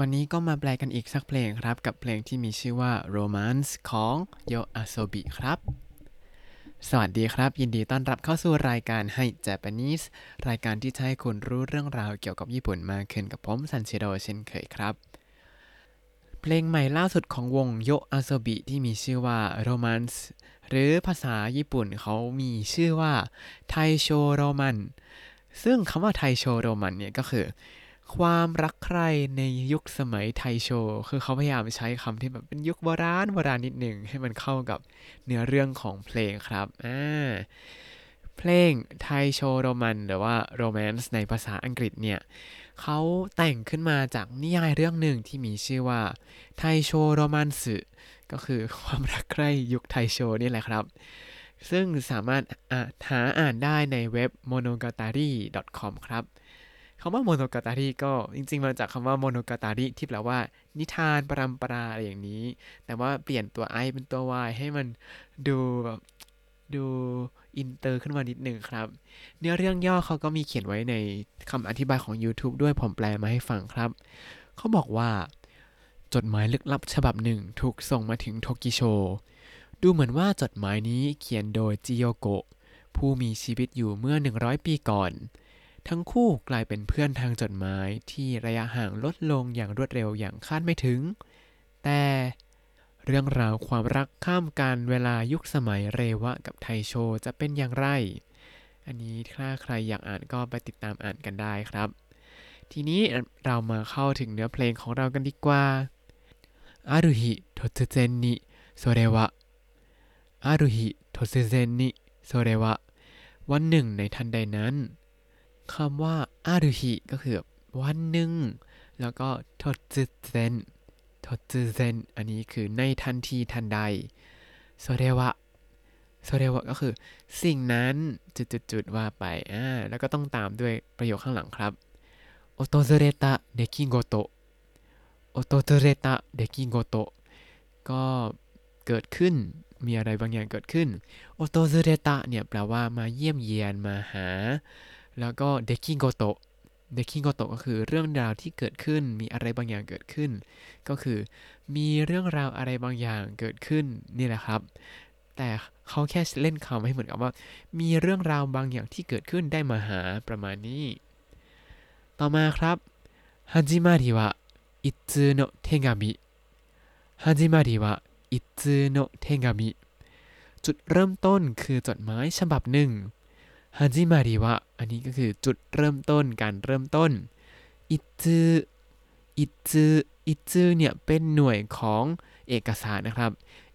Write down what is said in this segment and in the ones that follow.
วันนี้ก็มาแปลกันอีกสักเพลงครับ กับเพลงที่มีชื่อว่า Romance ของโยอาโซบิครับ สวัสดีครับ ยินดีต้อนรับเข้าสู่รายการให้ Japanese รายการที่จะให้คุณรู้เรื่องราวเกี่ยวกับญี่ปุ่นมากขึ้นกับผมซันเชโร่เช่นเคยครับ เพลงใหม่ล่าสุดของวงโยอาโซบิที่มีชื่อว่า Romance หรือภาษาญี่ปุ่นเขามีชื่อว่าไทโชโรมันซึ่งคำว่าไทโชโรมันเนี่ยก็คือ ความรักใคร่ในยุคสมัยไทโช คือเขาพยายามใช้คำที่แบบเป็นยุคโบราณโบราณนิดหนึ่งให้มันเข้ากับเนื้อเรื่องของเพลงครับอ่าเพลงไทโชโรมันหรือว่าโรแมนต์ในภาษาอังกฤษเนี่ยเขาแต่งขึ้นมาจากนิยายเรื่องหนึ่งที่มีชื่อว่าไทโชโรมันสึก็คือความรักใคร่ยุคไทโชนี่แหละครับ ซึ่งสามารถหาอ่านได้ในเว็บ monogatary.com ครับ คำว่า monogatary ก็จริง ๆ มาจากคำว่าโมโนกาตาริที่แปลว่า นิทานปรัมปราอะไรอย่างนี้ แต่ว่าเปลี่ยนตัว i เป็นตัว y ให้มันดูแบบดูอินเตอร์ขึ้นมานิดหนึ่งครับ เนื้อเรื่องย่อเขาก็มีเขียนไว้ในคำอธิบายของ YouTube ด้วยผมแปลมาให้ฟังครับ เขาบอกว่า จดหมายลึกลับฉบับหนึ่งถูกส่งมาถึงโทกิโช ดูเหมือนว่าจดหมายนี้เขียนโดยจิโยโกะผู้มีชีวิตอยู่เมื่อ 100 ปีก่อน ทั้งคู่กลายเป็นเพื่อนทางจดหมายที่ระยะห่างลดลงอย่างรวดเร็วอย่างคาดไม่ถึง แต่เรื่องราวความรักข้ามการเวลายุคสมัยเรวะกับไทโชจะเป็นอย่างไร อันนี้ถ้าใครอยากอ่านก็ไปติดตามอ่านกันได้ครับ ทีนี้เรามาเข้าถึงเนื้อเพลงของเรากันดีกว่าある日突然にそれは ある日突然にそれは วันหนึ่งในทันใดนั้น คำว่าある日 ก็คือวันหนึ่ง แล้วก็突然 突然 อันนี้คือในทันทีทันใดそれは それは ก็คือสิ่งนั้นจุดๆว่าไปอ่าแล้วก็ต้องตามด้วยประโยคข้างหลังครับโอโตเรตะเดคิโกโตโอโตเรตะเดคิโกโตก็เกิดขึ้นมีอะไรบางอย่างเกิดขึ้น訪れた เนี่ยแปลว่ามาเยี่ยมเยียนมาหา แล้วก็เดคิโกโตะเดคิโกโตะก็คือเรื่องราวที่เกิดขึ้นมีอะไรบางอย่างเกิดขึ้น ก็คือมีเรื่องราวอะไรบางอย่างเกิดขึ้นนี่แหละครับ แต่เขาแค่เล่นคำให้เหมือนกับว่า มีเรื่องราวบางอย่างที่เกิดขึ้นได้มาหาประมาณนี้ ต่อมาครับฮัจิมาริวะอิซึโนเทงามิฮัจิมาริวะอิซึโนเทงามิจุดเริ่มต้นคือจดหมายฉบับหนึ่ง ฮาจิมาริวะอันนี้ก็คือจุดเริ่มต้นการเริ่มต้นอิจืออิจืออิจือเนี่ยเป็นหน่วยของเอกสารนะครับ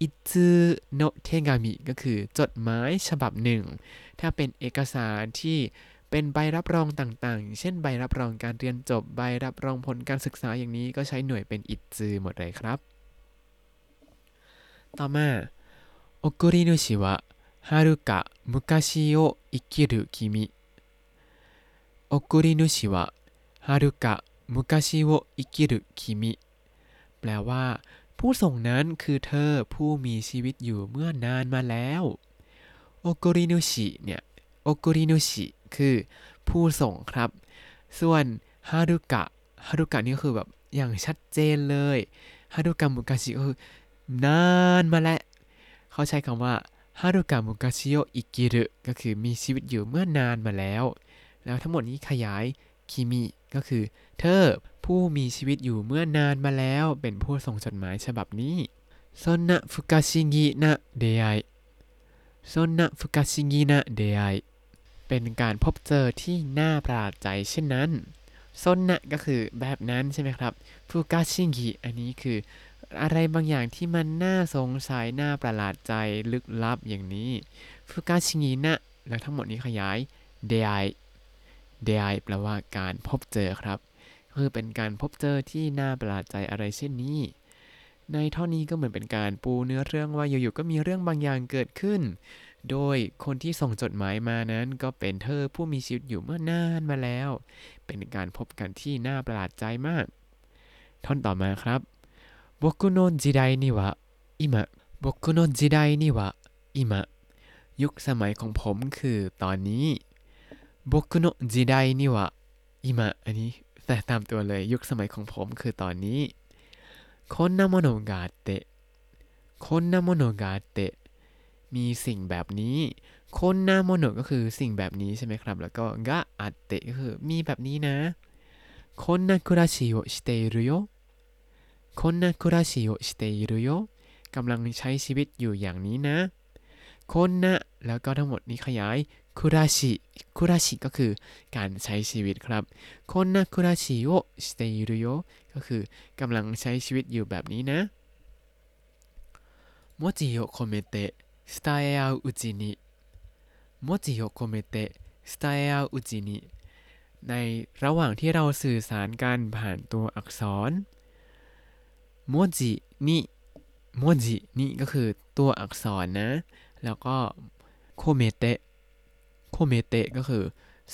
อิจืโนเทงามิก็คือจดหมายฉบับหนึ่ง ถ้าเป็นเอกสารที่เป็นใบรับรองต่างๆ เช่นใบรับรองการเรียนจบ ใบรับรองผลการศึกษาอย่างนี้ก็ใช้หน่วยเป็นอิจือหมดเลยครับ ต่อมาโอกรินุชิวะ はるか昔を生きる君送り主ははるか昔を生きる君แปลว่า ผู้ส่งนั้นคือเธอผู้มีชีวิตอยู่เมื่อนานมาแล้วโอกรินุชิเนี่ยโอกรินุชิคือ ผู้ส่งครับ ส่วนฮารุกะฮารุกะนี่ก็คือแบบอย่างชัดเจนเลยฮารุกะมุกาชิก็คือนานมาแล้ว เขาใช้คำว่า ฮารุกะมุกาชิโออิกิรุก็คือมีชีวิตอยู่เมื่อนานมาแล้ว แล้วทั้งหมดนี้ขยายคิมิก็คือ เธอผู้มีชีวิตอยู่เมื่อนานมาแล้ว เป็นผู้ส่งจดหมายฉบับนี้โซนะฟุกาชิงินะเดไอโซนะฟุกาชิงินะเดไอเป็นการพบเจอที่น่าประหลาดใจเช่นนั้นโซนะก็คือแบบนั้นใช่ไหมครับฟุกาชิงิอันนี้คือ อะไรบางอย่างที่มันน่าสงสัยน่าประหลาดใจลึกลับอย่างนี้ฟุกาชิงินะแล้วทั้งหมดนี้ขยายเดไอเดไอแปลว่าการพบเจอครับ คือเป็นการพบเจอที่น่าประหลาดใจอะไรเช่นนี้ ในท่อนนี้ก็เหมือนเป็นการปูเนื้อเรื่องว่าอยู่ๆก็มีเรื่องบางอย่างเกิดขึ้น โดยคนที่ส่งจดหมายมานั้นก็เป็นเธอผู้มีชีวิตอยู่เมื่อนานมาแล้ว เป็นการพบกันที่น่าประหลาดใจมาก ท่อนต่อมาครับ 僕の時代には今僕の時代には今ยุคสมัยของผมคือตอนนี้僕の時代には今อันนี้ส แต่ตามตัวเลยยุคสมัยของผมคือตอนนี้こんなものがあってこんなものがあってมีสิ่งแบบนี้คนนาโมโนก็คือสิ่งแบบนี้ใช่ไหมครับ แล้วก็กะอัตเตก็คือมีแบบนี้นะคนนาคุราชิโอชิเ ตรุโยคนนาคุราชิโอชิเตรุโยกำลังใช้ชีวิตอยู่อย่างนี้นะคนนะแล้วก็ทั้งหมดนี้ขยายคุราชิคุราชิก็คือการใช้ชีวิตครับคนนาคุราชิโอชิเตรุโยก็คือกำลังใช้ชีวิตอยู่แบบนี้นะโมจิโอโคเมเตะ伝え合ううちに文字を込めて伝え合ううちにในระหว่างที่เราสื่อสารกันผ่านตัวอักษร 文字に 文字に ก็คือตัวอักษรนะ แล้วก็込めて 込めて ก็คือ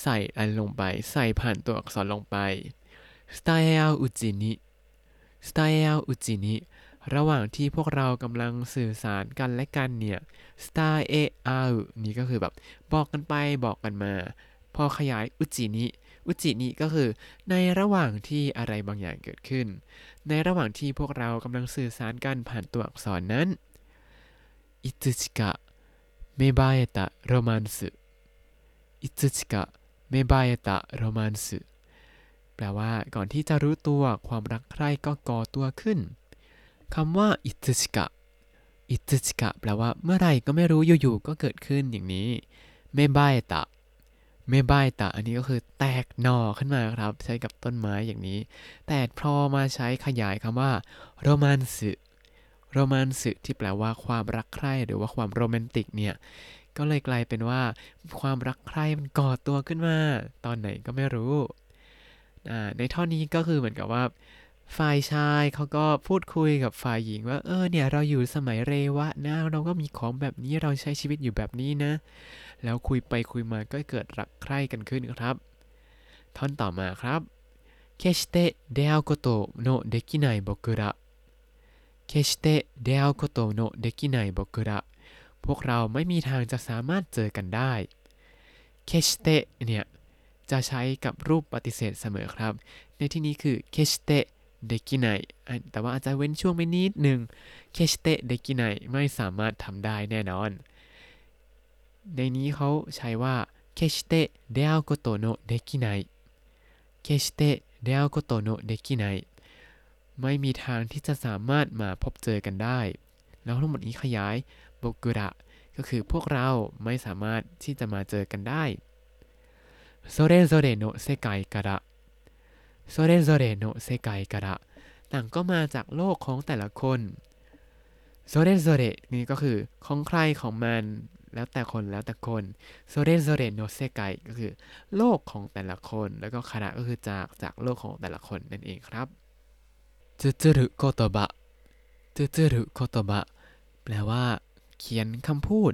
ใส่อะไรลงไป ใส่ผ่านตัวอักษรลงไปสไตเอลอุจินิสไตเอลอุจินิระหว่างที่พวกเรากำลังสื่อสารกันและกันเนี่ย star a r นี่ก็คือแบบบอกกันไปบอกกันมา พอขยายอุจินิ อุจินิก็คือ ในระหว่างที่อะไรบางอย่างเกิดขึ้น ในระหว่างที่พวกเรากำลังสื่อสารกันผ่านตัวอักษรนั้นอิตชิกะเมบาเอตะโรมนสึอิตชิกะเมบาเอตะโรมนสึแปลว่าก่อนที่จะรู้ตัวความรักใคร่ก็ก่อตัวขึ้นคำว่าอิตชิกะอิตชิกะแปลว่าเมื่อไรก็ไม่รู้อยู่ๆก็เกิดขึ้นอย่างนี้เมบายตะ เมบายตะ อันนี้ก็คือแตกหน่อขึ้นมาครับ ใช้กับต้นไม้อย่างนี้ แต่พอมาใช้ขยายคำว่าโรแมนสึโรแมนสึที่แปลว่าความรักใคร่หรือว่าความโรแมนติกเนี่ยก็เลยกลายเป็นว่าความรักใคร่มันก่อตัวขึ้นมา ตอนไหนก็ไม่รู้ ในท่อนนี้ก็คือเหมือนกับว่า ฝ่ายชายเขาก็พูดคุยกับฝ่ายหญิงว่า เออเนี่ยเราอยู่สมัยเรวะนะเราก็มีของแบบนี้เราใช้ชีวิตอยู่แบบนี้นะ แล้วคุยไปคุยมาก็เกิดรักใคร่กันขึ้นครับ ท่อนต่อมาครับ決して出会うことのできない僕ら決して出会うことのできない僕らพวกเราไม่มีทางจะสามารถเจอกันได้เคชเตเนี่ยจะใช้กับรูปปฏิเสธเสมอครับ ในที่นี้คือเคชเต เดกิไนแต่ว่าอาจจะเว้นช่วงไปนิดหนึ่งเคชเตเดกิไนไม่สามารถทำได้แน่นอน ในนี้เขาใช้ว่าเคชเตเดアウโกโตโนเดกิไนเคชเตเดアウโกโตโนเดกิไนไม่มีทางที่จะสามารถมาพบเจอกันได้ แล้วทั้งหมดนี้ขยายโบกุระก็คือพวกเราไม่สามารถที่จะมาเจอกันได้それぞれの世界から โซเรโซเรโนเซกายกะระต่างก็มาจากโลกของแต่ละคนโซเรโซเรนี่ก็คือของใครของมัน แล้วแต่คนแล้วแต่คนโซเรโซเรโนเซกายก็คือ โลกของแต่ละคน แล้วก็คณะก็คือจากจากโลกของแต่ละคนนั่นเองครับจุจุรุโคโตบะจุจุรุโคโตบะแปลว่า เขียนคำพูด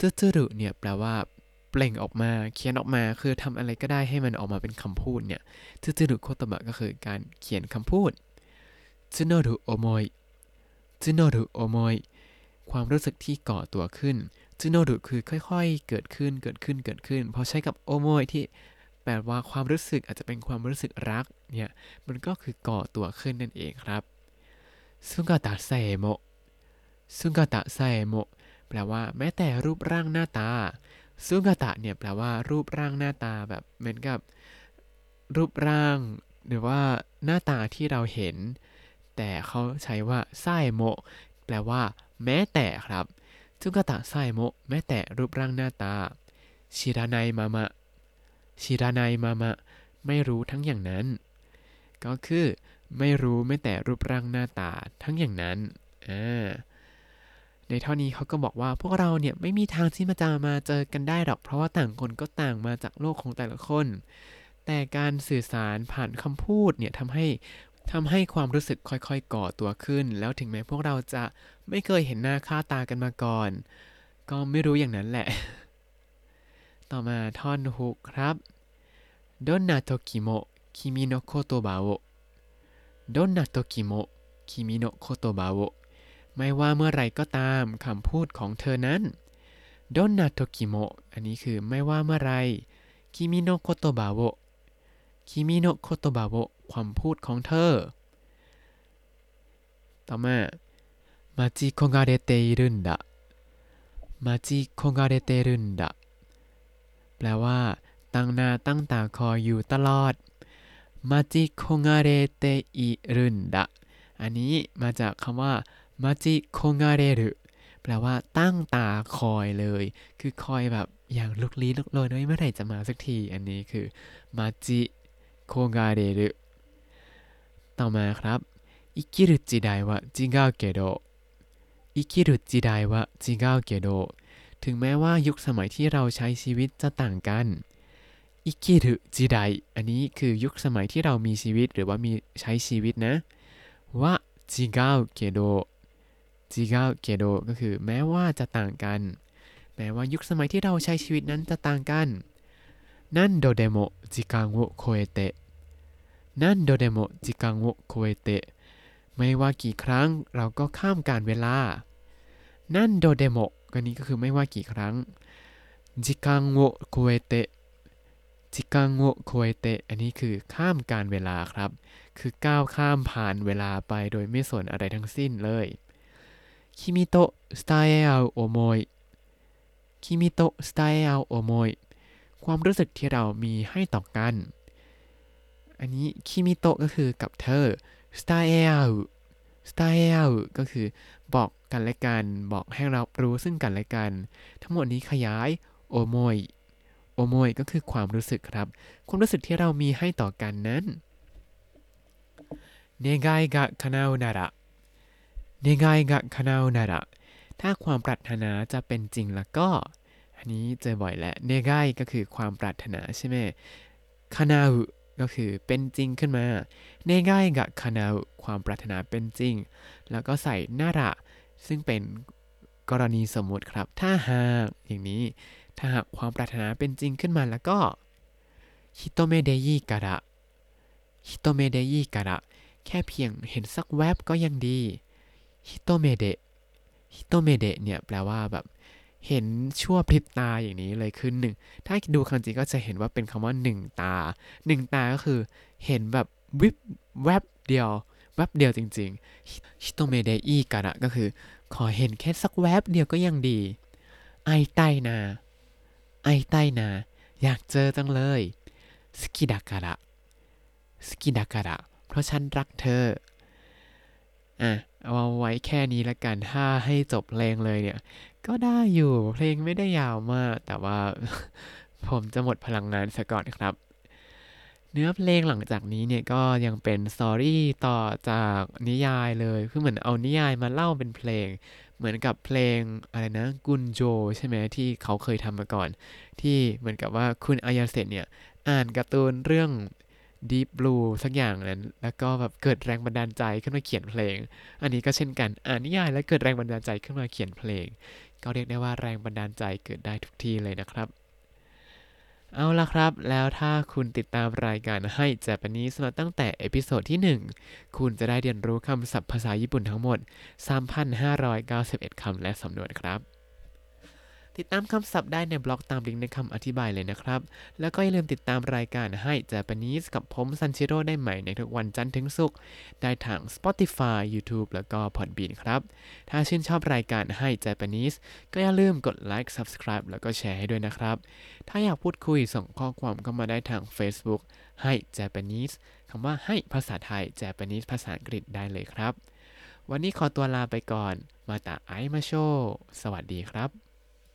จุจุรุเนี่ยแปลว่า เปล่งออกมาเขียนออกมาคือทำอะไรก็ได้ให้มันออกมาเป็นคำพูดเนี่ยซึซึรุโคตบะก็คือการเขียนคำพูดซึโนรุโอโมยซึโนรุโอโมยความรู้สึกที่ก่อตัวขึ้นซึโนรุคือค่อยๆ เกิดขึ้นเกิดขึ้นเกิดขึ้นพอใช้กับโอโมยที่แปลว่าความรู้สึกอาจจะเป็นความรู้สึกรักเนี่ยมันก็คือก่อตัวขึ้นนั่นเองครับซุงกาตะไซโมซุงกาตะไซโมแปลว่าแม้แต่รูปร่างหน้าตา ซุกาตะเนี่ยแปลว่ารูปร่างหน้าตาแบบเหมือนกับรูปร่าง หรือว่าหน้าตาที่เราเห็น แต่เขาใช้ว่าไซโมแปลว่า แม้แต่ครับซุกาตะไซโมแม้แต่รูปร่างหน้าตาชิรานายมามะชิรานายมามะไม่รู้ทั้งอย่างนั้น ก็คือไม่รู้แม้แต่รูปร่างหน้าตาทั้งอย่างนั้นอ่า ในเท่านี้เขาก็บอกว่าพวกเราเนี่ยไม่มีทางที่มาจะมาเจอกันได้หรอกเพราะว่าต่างคนก็ต่างมาจากโลกของแต่ละคน แต่การสื่อสารผ่านคำพูดเนี่ยทำให้ทำให้ความรู้สึกค่อยๆก่อตัวขึ้น แล้วถึงแม้พวกเราจะไม่เคยเห็นหน้าค่าตากันมาก่อน ก็ไม่รู้อย่างนั้นแหละ ต่อมาท่อนฮุกครับどんな時も君の言葉をどんな時も君の言葉を ไม่ว่าเมื่อไรก็ตามคำพูดของเธอนั้นどんな時も อันนี้คือไม่ว่าเมื่อไรคิมิโนโคโตบาโวคิมิโนโคโตบะโะความพูดของเธอ ต่อมามาจิโคงาเรเตอิรุนดะมาจิโคงาเรเตรุนดะแปลว่า ตั้งหน้าตั้งตาคอยอยู่ตลอดมาจิโคงาเรเตอิรุนดะอันนี้มาจากคำว่า มัจิโคงาเรรุแปลว่าตั้งตาคอยเลย คือคอยแบบอย่างลุกลี้ลุกลนเมื่อไหร่จะมาสักที อันนี้คือมัจิโคงาเรรุต่อมาครับอิกิรุจิไดวะจิงาเกโดอิกิรุจิไดวะจิงาเกโดถึงแม้ว่ายุคสมัยที่เราใช้ชีวิตจะต่างกันอิกิรุจิไดอันนี้คือยุคสมัยที่เรามีชีวิตหรือว่ามีใช้ชีวิตนะวะจิงาเกโด จิกาเกโดก็คือแม้ว่าจะต่างกัน แม้ว่ายุคสมัยที่เราใช้ชีวิตนั้นจะต่างกัน何度でも時間を越えて 何度でも時間を越えて ไม่ว่ากี่ครั้งเราก็ข้ามกาลเวลา 何度でも ก็นี้ก็คือไม่ว่ากี่ครั้ง時間を越えて 時間を越えて อันนี้คือข้ามกาลเวลาครับ คือก้าวข้ามผ่านเวลาไปโดยไม่สนอะไรทั้งสิ้นเลย 君と伝え合ลโอโมยคิมิโตะสไตเอลโอโมยความรู้สึกที่เรามีให้ต่อกัน อันนี้คิมิโตะก็คือกับเธอสไตเอลสไตเอลก็คือบอกกันและกัน บอกให้เรารู้ซึ่งกันและกัน ทั้งหมดนี้ขยายโอโมยโอโมยก็คือความรู้สึกครับ ความรู้สึกที่เรามีให้ต่อกันนั้น願いが叶うなら เนกายกะคานานาระถ้าความปรารถนาจะเป็นจริงแล้วก็ อันนี้เจอบ่อยแหละเนกายก็คือความปรารถนาใช่ไหมคานาอุก็คือเป็นจริงขึ้นมาเนกายกะคานาอุความปรารถนาเป็นจริง แล้วก็ใส่นาระ ซึ่งเป็นกรณีสมมุติครับ ถ้าหากอย่างนี้ ถ้าหากความปรารถนาเป็นจริงขึ้นมาแล้วก็ฮิโตเมเดยิการะ一目でいいから แค่เพียงเห็นสักแวบก็ยังดี 一目で 一目で เนี่ยแปลว่าแบบเห็นชั่วพริบตาอย่างนี้เลยคือหนึ่งถ้าดูคันจิก็จะเห็นว่าเป็นคำว่าหนึ่งตาหนึ่งตาก็คือเห็นแบบวิบแวบเดียวแวบเดียวจริงๆ一目でいいから ก็คือ ขอเห็นแค่สักแวบเดียวก็ยังดี 会いたいな 会いたいな อยากเจอจังเลยสกิดาการะสกิดาการะเพราะฉันรักเธอ อะ เอาไว้แค่นี้ละกันถ้าให้จบเพลงเลยเนี่ย ก็ได้อยู่เพลงไม่ได้ยาวมาก แต่ว่าผมจะหมดพลังงานซะก่อนครับ เนื้อเพลงหลังจากนี้เนี่ยก็ยังเป็นสตอรี่ต่อจากนิยายเลยคือเหมือนเอานิยายมาเล่าเป็นเพลง เหมือนกับเพลงอะไรนะ群青 ใช่ไหมที่เขาเคยทำมาก่อน ที่เหมือนกับว่าคุณอายาเสะเนี่ยอ่านการ์ตูนเรื่อง Deep Blue สักอย่างนั้น แล้วก็แบบเกิดแรงบันดาลใจขึ้นมาเขียนเพลง อันนี้ก็เช่นกันอ่านนิยายแล้วเกิดแรงบันดาลใจขึ้นมาเขียนเพลง ก็เรียกได้ว่าแรงบันดาลใจเกิดได้ทุกที่เลยนะครับ เอาละครับ แล้วถ้าคุณติดตามรายการให้ Japanese มาตั้งแต่ episode ที่ 1 คุณจะได้เรียนรู้คำศัพท์ภาษาญี่ปุ่นทั้งหมด 3,591คำและสำนวนครับ ติดตามคำศัพท์ได้ในบล็อกตามลิงก์ในคำอธิบายเลยนะครับ แล้วก็อย่าลืมติดตามรายการให้ Japanese กับผมซันชิโร่ได้ใหม่ในทุกวันจันทร์ถึงศุกร์ได้ทาง Spotify YouTube แล้วก็ Podbean ครับ ถ้าชื่นชอบรายการให้ Japanese ก็อย่าลืมกดไลค์ Subscribe แล้วก็แชร์ให้ด้วยนะครับ ถ้าอยากพูดคุยส่งข้อความเข้ามาได้ทาง Facebook ให้ Japanese คำว่าให้ภาษาไทย Japanese ภาษาอังกฤษได้เลยครับ วันนี้ขอตัวลาไปก่อน มาตาไอมาโช สวัสดีครับ